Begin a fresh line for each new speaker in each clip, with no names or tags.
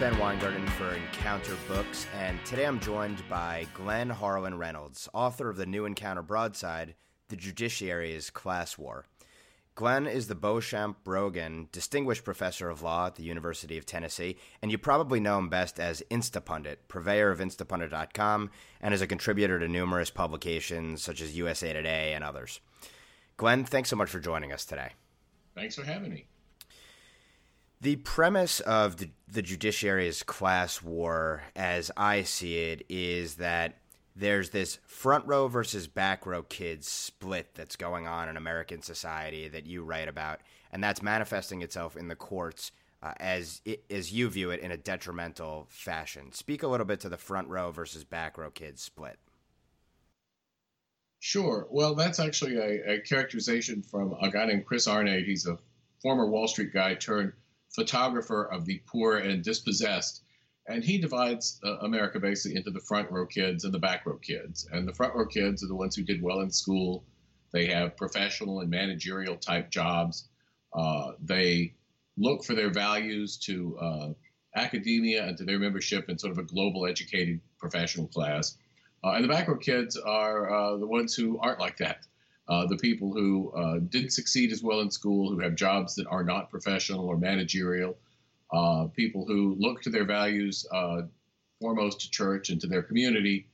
Ben Weingarten for Encounter Books, and today I'm joined by Glenn Harlan Reynolds, author of the new Encounter broadside, The Judiciary's Class War. Glenn is the Beauchamp Brogan Distinguished Professor of Law at the University of Tennessee, and you probably know him best as Instapundit, purveyor of Instapundit.com, and as a contributor to numerous publications such as USA Today and others. Glenn, thanks so much for joining us today.
Thanks for having me.
The premise of the, the judiciary's class war, as I see it, is that there's this front row versus back row kids split that's going on in American society that you write about, and that's manifesting itself in the courts uh, as as you view it in a detrimental fashion. Speak a little bit to the front row versus back row kids split.
Sure. Well, that's actually a, a characterization from a guy named Chris Arnade. He's a former Wall Street guy turned photographer of the poor and dispossessed and he divides uh, America basically into the front row kids and the back row kids. And the front row kids are the ones who did well in school. They have professional and managerial type jobs. Uh, they look for their values to uh, academia and to their membership in sort of a global educated professional class. Uh, and the back row kids are uh, the ones who aren't like that. Uh, the people who didn't succeed as well in school, who have jobs that are not professional or managerial, uh, people who look to their values uh, foremost to church and to their community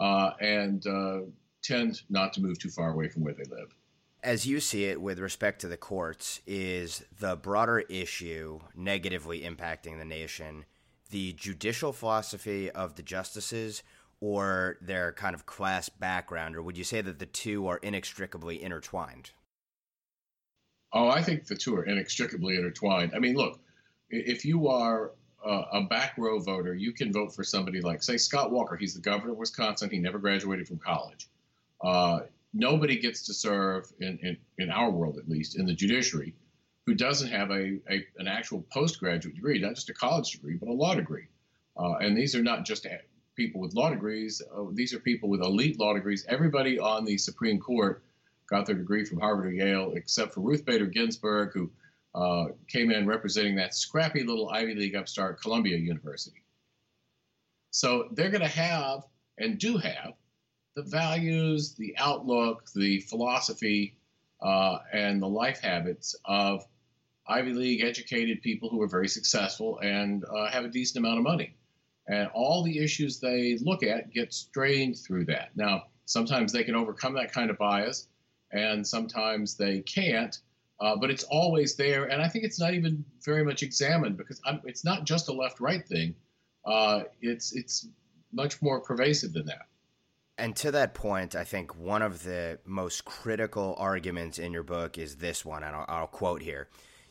uh, and uh, tend not to move too far away from where they live.
As you see it with respect to the courts, is the broader issue negatively impacting the nation the judicial philosophy of the justices or their kind of class background, or would you say that the two are inextricably intertwined?
Oh, I think the two are inextricably intertwined. I mean, look, if you are uh, a back row voter, you can vote for somebody like, say, Scott Walker. He's the governor of Wisconsin. He never graduated from college. Uh, nobody gets to serve in, in, in, our world, at least, in the judiciary, who doesn't have a, a an actual postgraduate degree, not just a college degree, but a law degree. Uh, and these are not just people with law degrees. Uh, these are people with elite law degrees. Everybody on the Supreme Court got their degree from Harvard or Yale, except for Ruth Bader Ginsburg, who uh, came in representing that scrappy little Ivy League upstart, Columbia University. So they're going to have and do have the values, the outlook, the philosophy, uh, and the life habits of Ivy League educated people who are very successful and uh, have a decent amount of money. And all the issues they look at get strained through that. Now, sometimes they can overcome that kind of bias, and sometimes they can't. Uh, but it's always there, and I think it's not even very much examined because I'm, it's not just a left-right thing. Uh, it's it's much more pervasive than that.
And to that point, I think one of the most critical arguments in your book is this one, and I'll, I'll quote here.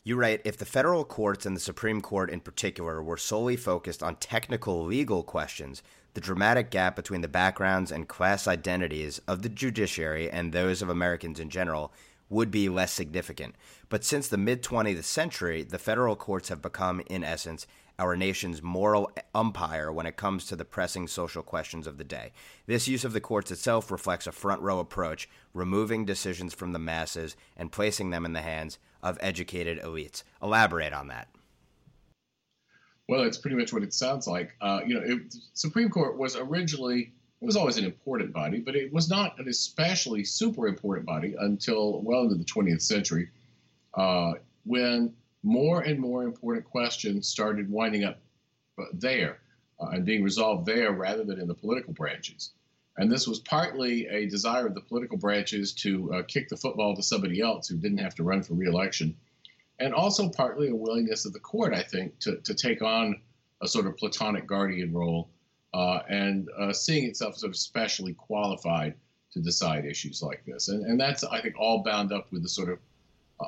You write If the federal courts and the Supreme Court in particular were solely focused on technical legal questions, the dramatic gap between the backgrounds and class identities of the judiciary and those of Americans in general would be less significant. But since the mid 20th century, the federal courts have become, in essence, our nation's moral umpire when it comes to the pressing social questions of the day. This use of the courts itself reflects a front row approach, removing decisions from the masses and placing them in the hands of educated elites. Elaborate on that.
Well, it's pretty much what it sounds like. Uh, you know, it, Supreme Court was originally it was always an important body, but it was not an especially super important body until well into the 20th century, uh, when more and more important questions started winding up there uh, and being resolved there rather than in the political branches. And this was partly a desire of the political branches to uh, kick the football to somebody else who didn't have to run for reelection, and also partly a willingness of the court, I think, to, to take on a sort of platonic guardian role uh, and uh, seeing itself as sort of specially qualified to decide issues like this. And, and that's, I think, all bound up with the sort of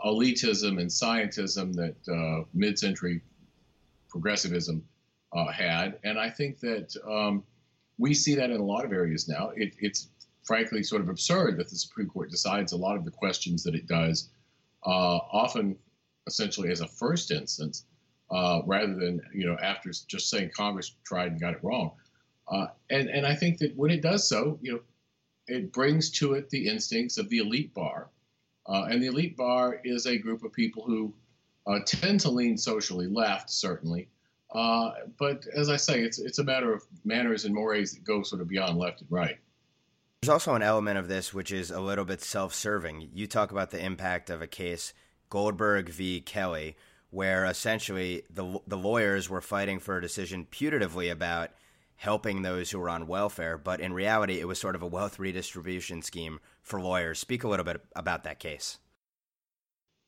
elitism and scientism that uh, mid century progressivism uh, had. And I think that um, we see that in a lot of areas now. It, it's frankly sort of absurd that the Supreme Court decides a lot of the questions that it does, uh, often essentially as a first instance. Uh, rather than you know after just saying Congress tried and got it wrong, uh, and, and I think that when it does so, you know, it brings to it the instincts of the elite bar. Uh, and the elite bar is a group of people who uh, tend to lean socially left, certainly, Uh, but as I say, it's it's a matter of manners and mores that go sort of beyond left and right.
There's also an element of this which is a little bit self-serving. You talk about the impact of a case Goldberg v. Kelly, where essentially the the lawyers were fighting for a decision putatively about helping those who were on welfare, but in reality, it was sort of a wealth redistribution scheme for lawyers. Speak a little bit about that case.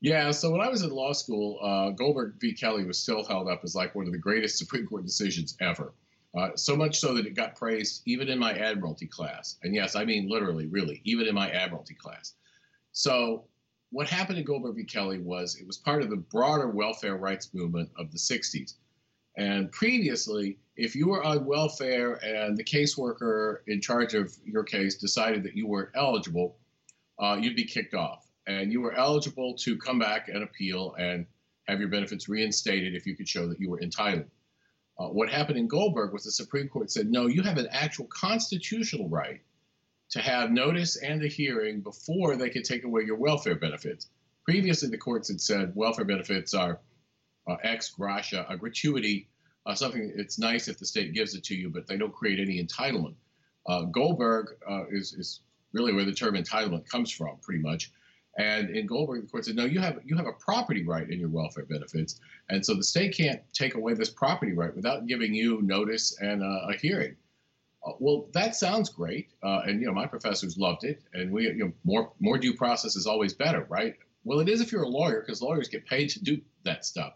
Yeah, so when I was in law school, uh, Goldberg v. Kelly was still held up as like one of the greatest Supreme Court decisions ever. Uh, so much so that it got praised even in my admiralty class. And yes, I mean literally, really, even in my admiralty class. So what happened in Goldberg v. Kelly was it was part of the broader welfare rights movement of the 60s. And previously, if you were on welfare and the caseworker in charge of your case decided that you weren't eligible, uh, you'd be kicked off. And you were eligible to come back and appeal and have your benefits reinstated if you could show that you were entitled. Uh, what happened in Goldberg was the Supreme Court said, no, you have an actual constitutional right to have notice and a hearing before they could take away your welfare benefits. Previously, the courts had said welfare benefits are uh, ex gratia, a gratuity, uh, something it's nice if the state gives it to you, but they don't create any entitlement. Uh, Goldberg uh, is, is really where the term entitlement comes from, pretty much. And in Goldberg, the court said, no, you have you have a property right in your welfare benefits, and so the state can't take away this property right without giving you notice and a hearing. Uh, well, that sounds great, uh, and you know my professors loved it, and we you know more more due process is always better, right? Well, it is if you're a lawyer because lawyers get paid to do that stuff.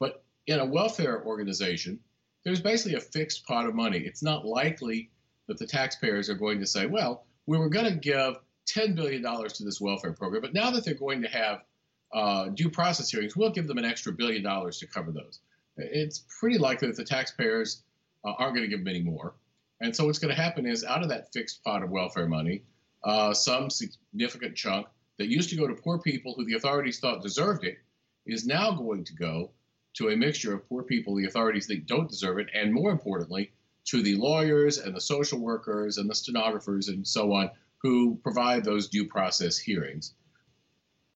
But in a welfare organization, there's basically a fixed pot of money. It's not likely that the taxpayers are going to say, well, we were going to give $10 billion to this welfare program, but now that they're going to have uh, due process hearings, we'll give them an extra billion dollars to cover those. It's pretty likely that the taxpayers uh, aren't going to give them any more. And so what's going to happen is out of that fixed pot of welfare money, uh, some significant chunk that used to go to poor people who the authorities thought deserved it is now going to go to a mixture of poor people the authorities think don't deserve it, and more importantly, to the lawyers and the social workers and the stenographers and so on who provide those due process hearings.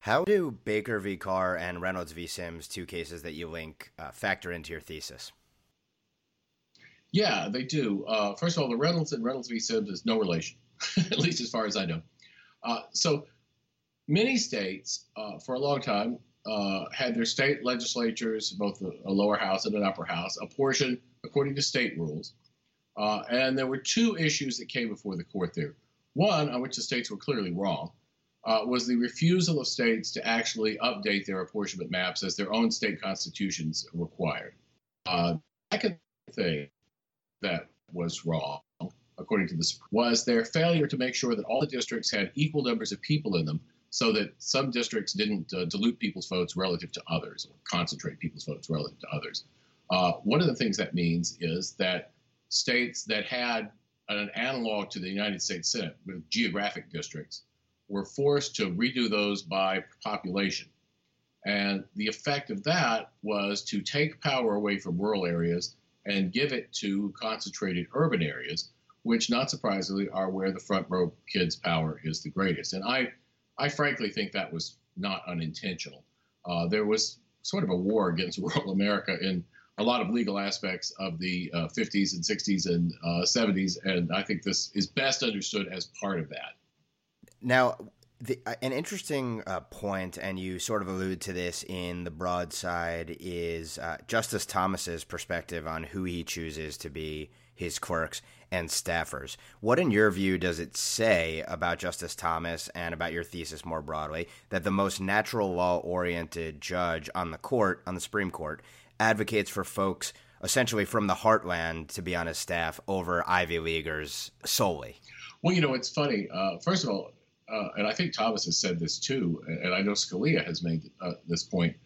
How do Baker v. Carr and Reynolds v. Sims, two cases that you link, uh, factor into your thesis?
Yeah, they do. Uh, first of all, the Reynolds and Reynolds v. Sims is no relation, at least as far as I know. Uh, so many states, uh, for a long time, uh, had their state legislatures, both a, lower house and an upper house, apportioned according to state rules. Uh, and there were two issues that came before the court there. One, on which the states were clearly wrong, uh, was the refusal of states to actually update their apportionment maps as their own state constitutions required. Uh, second thing that was wrong, according to this, was their failure to make sure that all the districts had equal numbers of people in them so that some districts didn't uh, dilute people's votes relative to others or concentrate people's votes relative to others. Uh, one of the things that means is that states that had an analog to the United States Senate with geographic districts, were forced to redo those by population. And the effect of that was to take power away from rural areas and give it to concentrated urban areas, which, not surprisingly, are where the front row kids' power is the greatest. And I, I frankly think that was not unintentional. Uh, there was sort of a war against rural America in a lot of legal aspects of the uh, 50s and 60s and uh, 70s, and I think this is best understood as part of that.
Now, the, uh, an interesting uh, point, and you sort of allude to this in the broadside, is uh, Justice Thomas's perspective on who he chooses to be his clerks and staffers. What, in your view, does it say about Justice Thomas and about your thesis more broadly that the most natural law oriented judge on the court, on the Supreme Court, advocates for folks essentially from the heartland to be on his staff over Ivy Leaguers solely?
Well, you know, it's funny. Uh, first of all, uh, and I think Thomas has said this too, and I know Scalia has made uh, this point,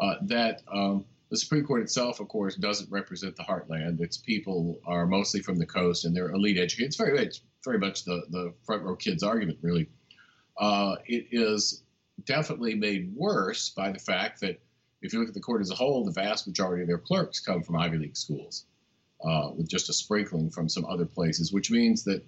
uh, that um, the Supreme Court itself, of course, doesn't represent the heartland. Its people are mostly from the coast and they're elite educated. It's very, it's very much the, the front row kids argument, really. Uh, it is definitely made worse by the fact that if you look at the court as a whole, the vast majority of their clerks come from Ivy League schools, uh, with just a sprinkling from some other places, which means that,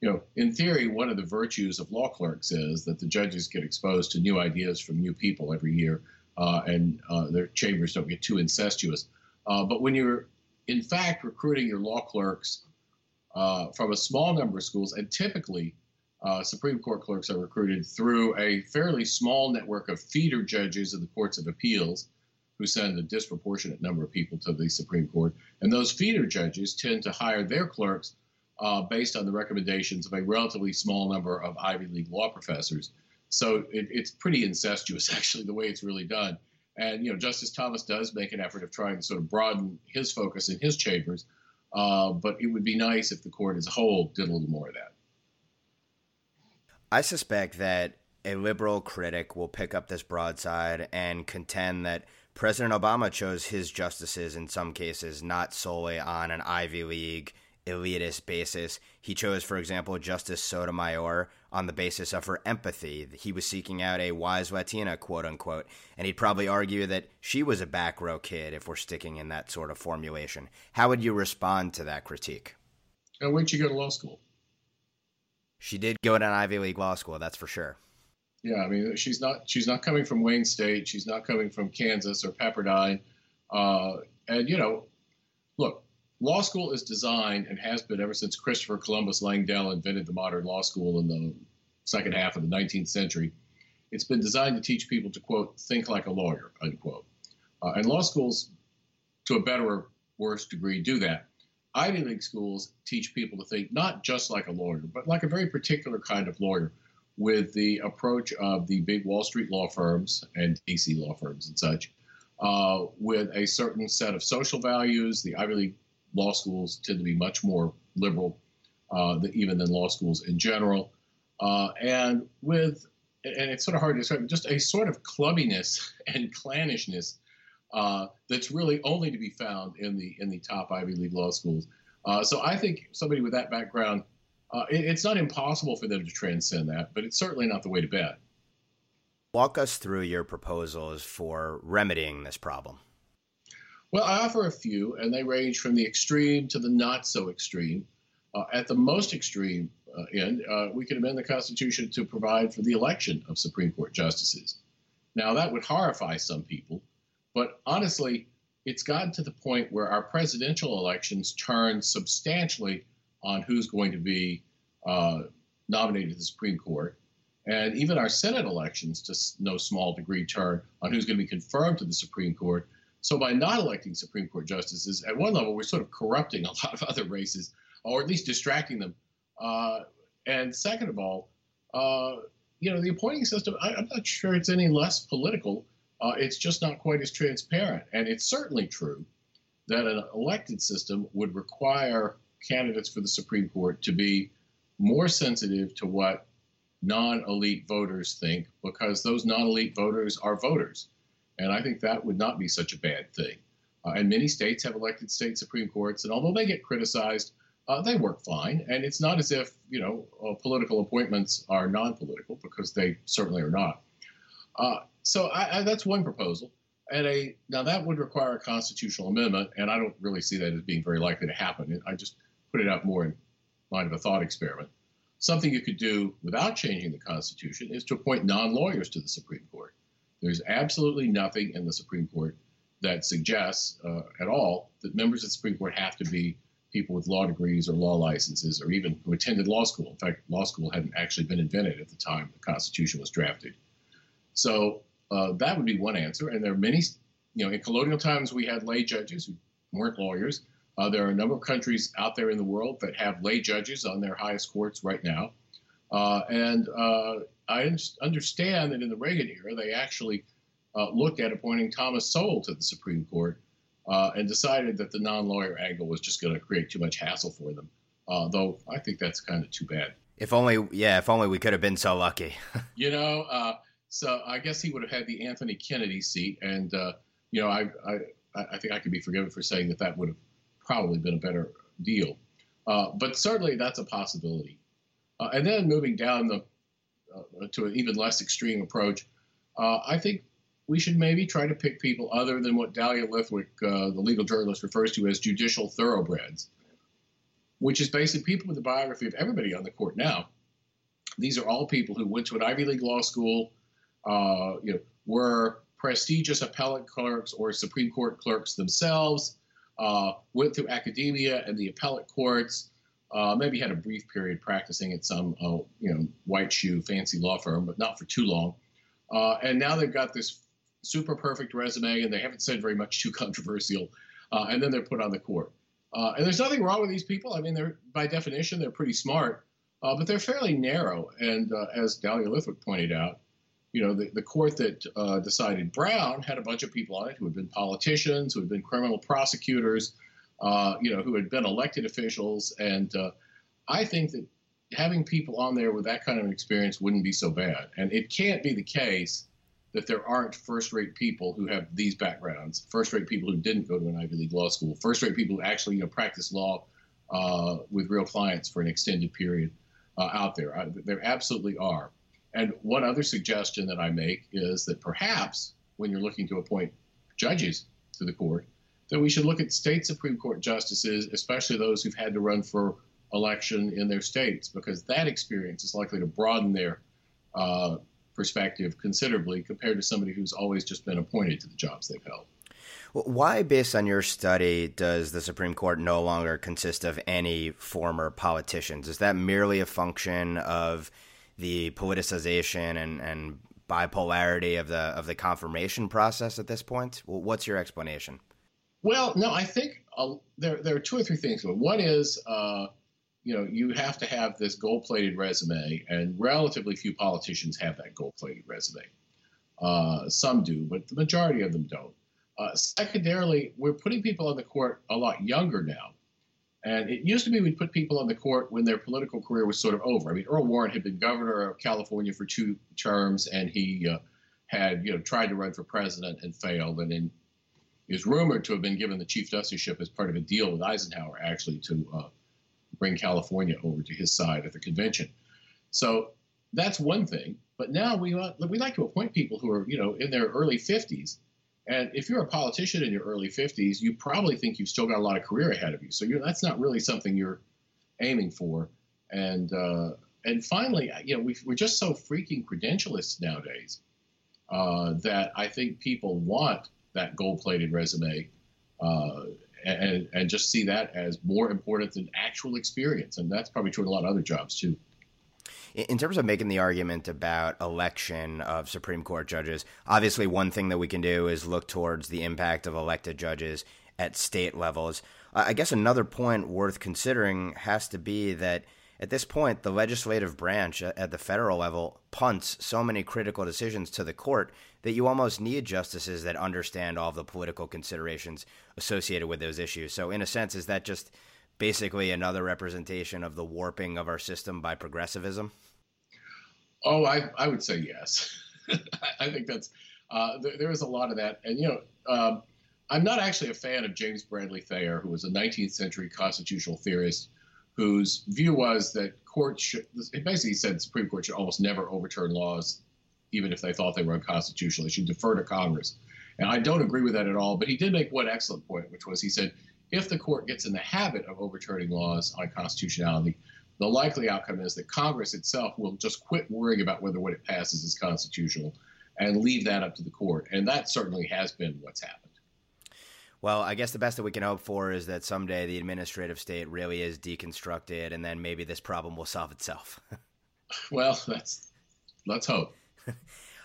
you know, in theory, one of the virtues of law clerks is that the judges get exposed to new ideas from new people every year, uh, and uh, their chambers don't get too incestuous. Uh, but when you're, in fact, recruiting your law clerks uh, from a small number of schools, and typically uh, Supreme Court clerks are recruited through a fairly small network of feeder judges of the courts of appeals who send a disproportionate number of people to the Supreme Court. And those feeder judges tend to hire their clerks uh, based on the recommendations of a relatively small number of Ivy League law professors. So it, it's pretty incestuous, actually, the way it's really done. And you know, Justice Thomas does make an effort of trying to sort of broaden his focus in his chambers, uh, but it would be nice if the court as a whole did a little more of that.
I suspect that a liberal critic will pick up this broadside and contend that President Obama chose his justices in some cases not solely on an Ivy League elitist basis. He chose, for example, Justice Sotomayor on the basis of her empathy. He was seeking out a wise Latina, quote unquote, and he'd probably argue that she was a back row kid if we're sticking in that sort of formulation. How would you respond to that critique?
And where'd she go to law school?
She did go to an Ivy League law school, that's for sure.
Yeah, I mean, she's not she's not coming from Wayne State. She's not coming from Kansas or Pepperdine. Uh, and you know, look, law school is designed and has been ever since Christopher Columbus Langdell invented the modern law school in the second half of the 19th century. It's been designed to teach people to quote think like a lawyer unquote. Uh, and law schools, to a better or worse degree, do that. Ivy League schools teach people to think not just like a lawyer, but like a very particular kind of lawyer with the approach of the big Wall Street law firms and DC law firms and such, uh, with a certain set of social values. The Ivy League law schools tend to be much more liberal, uh, than, even than law schools in general, uh, and with and it's sort of hard to describe, just a sort of clubbiness and clannishness uh, that's really only to be found in the in the top Ivy League law schools. Uh, so I think somebody with that background uh, it, it's not impossible for them to transcend that, but it's certainly not the way to bet.
Walk us through your proposals for remedying this problem.
Well, I offer a few, and they range from the extreme to the not so extreme. Uh, at the most extreme uh, end, uh, we could amend the Constitution to provide for the election of Supreme Court justices. Now, that would horrify some people, but honestly, it's gotten to the point where our presidential elections turn substantially on who's going to be uh, nominated to the Supreme Court. And even our Senate elections, to no small degree, turn on who's going to be confirmed to the Supreme Court. So by not electing Supreme Court justices, at one level, we're sort of corrupting a lot of other races, or at least distracting them. Uh, and second of all, uh, you know, the appointing system, I, am not sure it's any less political. Uh, it's just not quite as transparent. And it's certainly true that an elected system would require candidates for the Supreme Court to be more sensitive to what non elite voters think because those non elite voters are voters. And I think that would not be such a bad thing. Uh, and many states have elected state Supreme Courts, and although they get criticized, uh, they work fine. And it's not as if, you know, uh, political appointments are non political because they certainly are not. So I, I, that's one proposal. And a now that would require a constitutional amendment, and I don't really see that as being very likely to happen. I just put it out more in mind of a thought experiment. Something you could do without changing the Constitution is to appoint non lawyers to the Supreme Court. There's absolutely nothing in the Supreme Court that suggests uh, at all that members of the Supreme Court have to be people with law degrees or law licenses or even who attended law school. In fact, law school hadn't actually been invented at the time the Constitution was drafted. So uh, that would be one answer. And there are many, you know, in colonial times we had lay judges who weren't lawyers. Uh, there are a number of countries out there in the world that have lay judges on their highest courts right now. Uh, and uh, I understand that in the Reagan era, they actually uh, looked at appointing Thomas Sowell to the Supreme Court uh, and decided that the non lawyer angle was just going to create too much hassle for them. Uh, though I think that's kind of too bad.
If only, yeah, if only we could have been so lucky.
you know, so I guess he would have had the Anthony Kennedy seat. And, you know, I, I, I think I could be forgiven for saying that that would have probably been a better deal. Uh, but certainly that's a possibility. Uh, and then moving down the uh, to an even less extreme approach, uh, I think we should maybe try to pick people other than what Dahlia Lithwick, uh, the legal journalist, refers to as judicial thoroughbreds, which is basically people with the biography of everybody on the court now. These are all people who went to an Ivy League law school, uh, you know, were prestigious appellate clerks or Supreme Court clerks themselves, uh, went through academia and the appellate courts, uh, maybe had a brief period practicing at some uh, you know white shoe fancy law firm, but not for too long. Uh, and now they've got this super perfect resume, and they haven't said very much too controversial. Uh, and then they're put on the court. And there's nothing wrong with these people. I mean, they're by definition they're pretty smart, but they're fairly narrow. And as Dahlia Lithwick pointed out, you know, the, the court that uh, decided Brown had a bunch of people on it who had been politicians, who had been criminal prosecutors, uh, you know, who had been elected officials. And uh, I think that having people on there with that kind of experience wouldn't be so bad. And it can't be the case that there aren't first rate people who have these backgrounds, first rate people who didn't go to an Ivy League law school, first rate people who actually, you know, practice law uh, with real clients for an extended period uh, out there. I, there absolutely are. And one other suggestion that I make is that perhaps when you're looking to appoint judges to the court, that we should look at state Supreme Court justices, especially those who've had to run for election in their states, because that experience is likely to broaden their uh, perspective considerably compared to somebody who's always just been appointed to the jobs they've held.
Why, based on your study, does the Supreme Court no longer consist of any former politicians? Is that merely a function of the politicization and, and bipolarity of the of the confirmation process at this point? What's your explanation?
Well, no, I think uh, there there are two or three things. One is, uh, you know, you have to have this gold-plated resume, and relatively few politicians have that gold-plated resume. Uh, some do, but the majority of them don't. Uh, secondarily, we're putting people on the court a lot younger now. And it used to be we'd put people on the court when their political career was sort of over. I mean, Earl Warren had been governor of California for two terms, and he uh, had you know tried to run for president and failed, and then is rumored to have been given the chief justiceship as part of a deal with Eisenhower, actually, to uh, bring California over to his side at the convention. So that's one thing. But now we uh, we like to appoint people who are you know in their early 50s and if you're a politician in your early 50s, you probably think you've still got a lot of career ahead of you. So that's not really something you're aiming for. And uh, and finally, you know, we are just so freaking credentialists nowadays uh, that I think people want that gold-plated resume uh, and and just see that as more important than actual experience. And that's probably true in a lot of other jobs too
in terms of making the argument about election of Supreme Court judges, obviously one thing that we can do is look towards the impact of elected judges at state levels. I guess another point worth considering has to be that at this point, the legislative branch at the federal level punts so many critical decisions to the court that you almost need justices that understand all the political considerations associated with those issues. So, in a sense, is that just basically another representation of the warping of our system by progressivism?
Oh, I, I would say yes. I think that's uh, there, there is a lot of that, and you know, um, I'm not actually a fan of James Bradley Thayer, who was a 19th century constitutional theorist, whose view was that courts should. Basically said the Supreme Court should almost never overturn laws, even if they thought they were unconstitutional. They should defer to Congress, and I don't agree with that at all. But he did make one excellent point, which was he said if the court gets in the habit of overturning laws on constitutionality, the likely outcome is that Congress itself will just quit worrying about whether what it passes is constitutional and leave that up to the court. And that certainly has been what's happened.
Well, I guess the best that we can hope for is that someday the administrative state really is deconstructed and then maybe this problem will solve itself.
well, that's let's hope.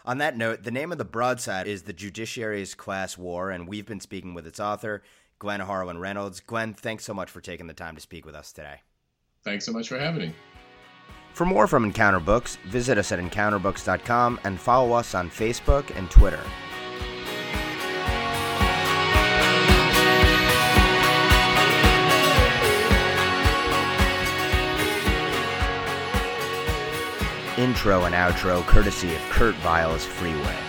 On that note, the name of the broadside is The Judiciary's Class War, and we've been speaking with its author, Glenn Harlan Reynolds. Glenn, thanks so much for taking the time to speak with us today.
Thanks so much for having me.
For more from Encounter Books, visit us at encounterbooks.com and follow us on Facebook and Twitter. Intro and outro courtesy of Kurt Vile's Freeway.